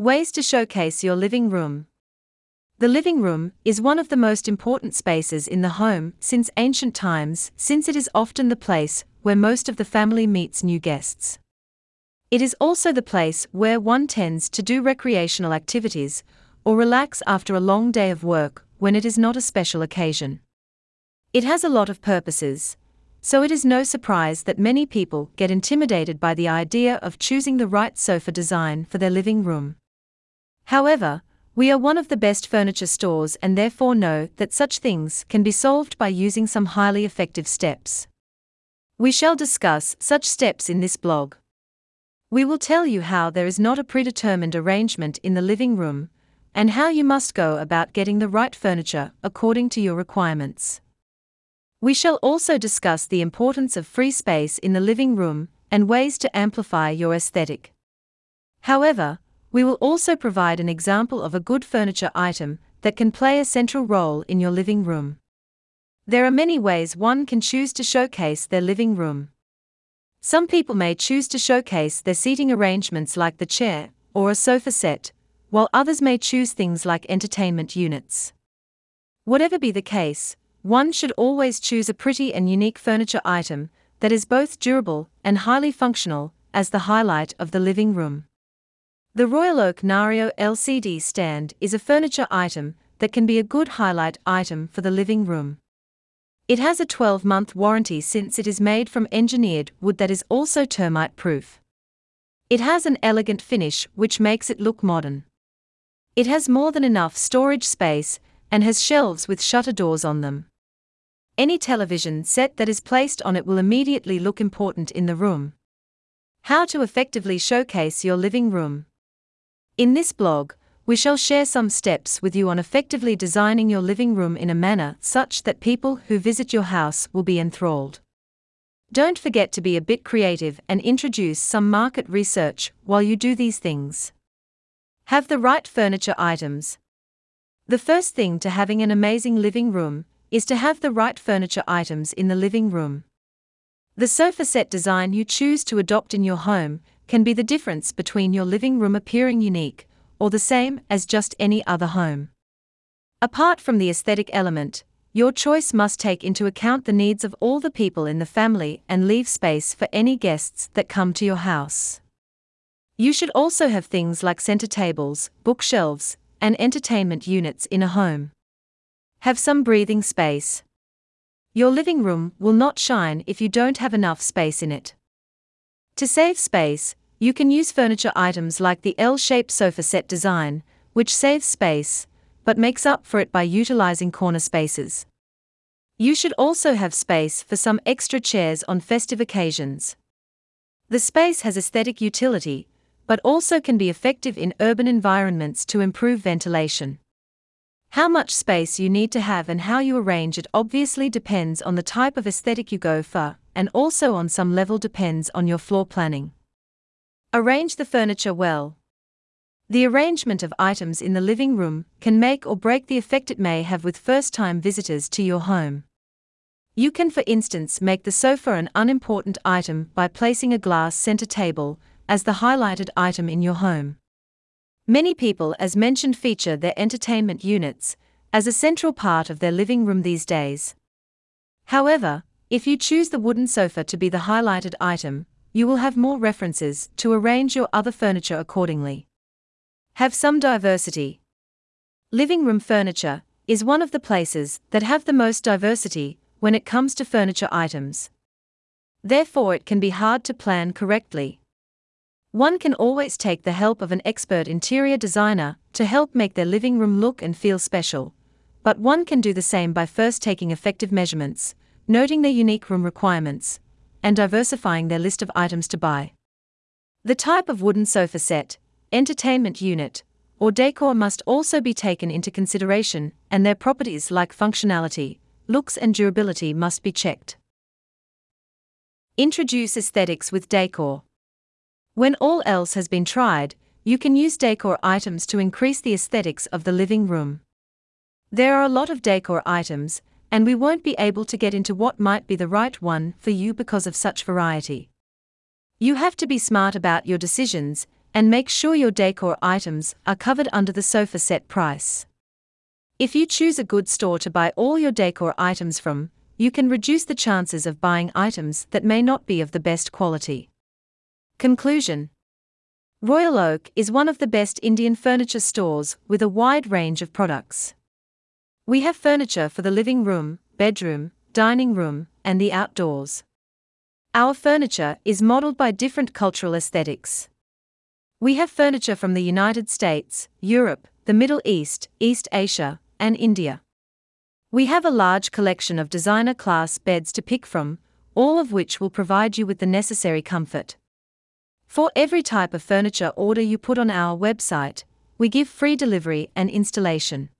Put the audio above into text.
Ways to showcase your living room. The living room is one of the most important spaces in the home since ancient times, since it is often the place where most of the family meets new guests. It is also the place where one tends to do recreational activities or relax after a long day of work when it is not a special occasion. It has a lot of purposes, so it is no surprise that many people get intimidated by the idea of choosing the right sofa design for their living room. However, we are one of the best furniture stores and therefore know that such things can be solved by using some highly effective steps. We shall discuss such steps in this blog. We will tell you how there is not a predetermined arrangement in the living room, and how you must go about getting the right furniture according to your requirements. We shall also discuss the importance of free space in the living room and ways to amplify your aesthetic. However, we will also provide an example of a good furniture item that can play a central role in your living room. There are many ways one can choose to showcase their living room. Some people may choose to showcase their seating arrangements like the chair or a sofa set, while others may choose things like entertainment units. Whatever be the case, one should always choose a pretty and unique furniture item that is both durable and highly functional as the highlight of the living room. The Royal Oak Nario LCD stand is a furniture item that can be a good highlight item for the living room. It has a 12 month warranty since it is made from engineered wood that is also termite proof. It has an elegant finish which makes it look modern. It has more than enough storage space and has shelves with shutter doors on them. Any television set that is placed on it will immediately look important in the room. How to effectively showcase your living room. In this blog, we shall share some steps with you on effectively designing your living room in a manner such that people who visit your house will be enthralled. Don't forget to be a bit creative and introduce some market research while you do these things. Have the right furniture items. The first thing to having an amazing living room is to have the right furniture items in the living room. The sofa set design you choose to adopt in your home can be the difference between your living room appearing unique or the same as just any other home. Apart from the aesthetic element, your choice must take into account the needs of all the people in the family and leave space for any guests that come to your house. You should also have things like center tables, bookshelves, and entertainment units in a home. Have some breathing space. Your living room will not shine if you don't have enough space in it. To save space, you can use furniture items like the L shaped sofa set design, which saves space, but makes up for it by utilizing corner spaces. You should also have space for some extra chairs on festive occasions. The space has aesthetic utility, but also can be effective in urban environments to improve ventilation. How much space you need to have and how you arrange it obviously depends on the type of aesthetic you go for, and also on some level depends on your floor planning. Arrange the furniture well. The arrangement of items in the living room can make or break the effect it may have with first time visitors to your home. You can, for instance, make the sofa an unimportant item by placing a glass center table as the highlighted item in your home. Many people, as mentioned, feature their entertainment units as a central part of their living room these days. However, if you choose the wooden sofa to be the highlighted item, you will have more references to arrange your other furniture accordingly. Have some diversity. Living room furniture is one of the places that have the most diversity when it comes to furniture items. Therefore, it can be hard to plan correctly. One can always take the help of an expert interior designer to help make their living room look and feel special, but one can do the same by first taking effective measurements, noting their unique room requirements, and diversifying their list of items to buy. The type of wooden sofa set, entertainment unit, or decor must also be taken into consideration, and their properties like functionality, looks, and durability must be checked. Introduce aesthetics with decor. When all else has been tried, you can use decor items to increase the aesthetics of the living room. There are a lot of decor items, and we won't be able to get into what might be the right one for you because of such variety. You have to be smart about your decisions and make sure your decor items are covered under the sofa set price. If you choose a good store to buy all your decor items from, you can reduce the chances of buying items that may not be of the best quality. Conclusion Royal Oak is one of the best Indian furniture stores with a wide range of products. We have furniture for the living room, bedroom, dining room, and the outdoors. Our furniture is modeled by different cultural aesthetics. We have furniture from the United States, Europe, the Middle East, East Asia, and India. We have a large collection of designer class beds to pick from, all of which will provide you with the necessary comfort. For every type of furniture order you put on our website, we give free delivery and installation.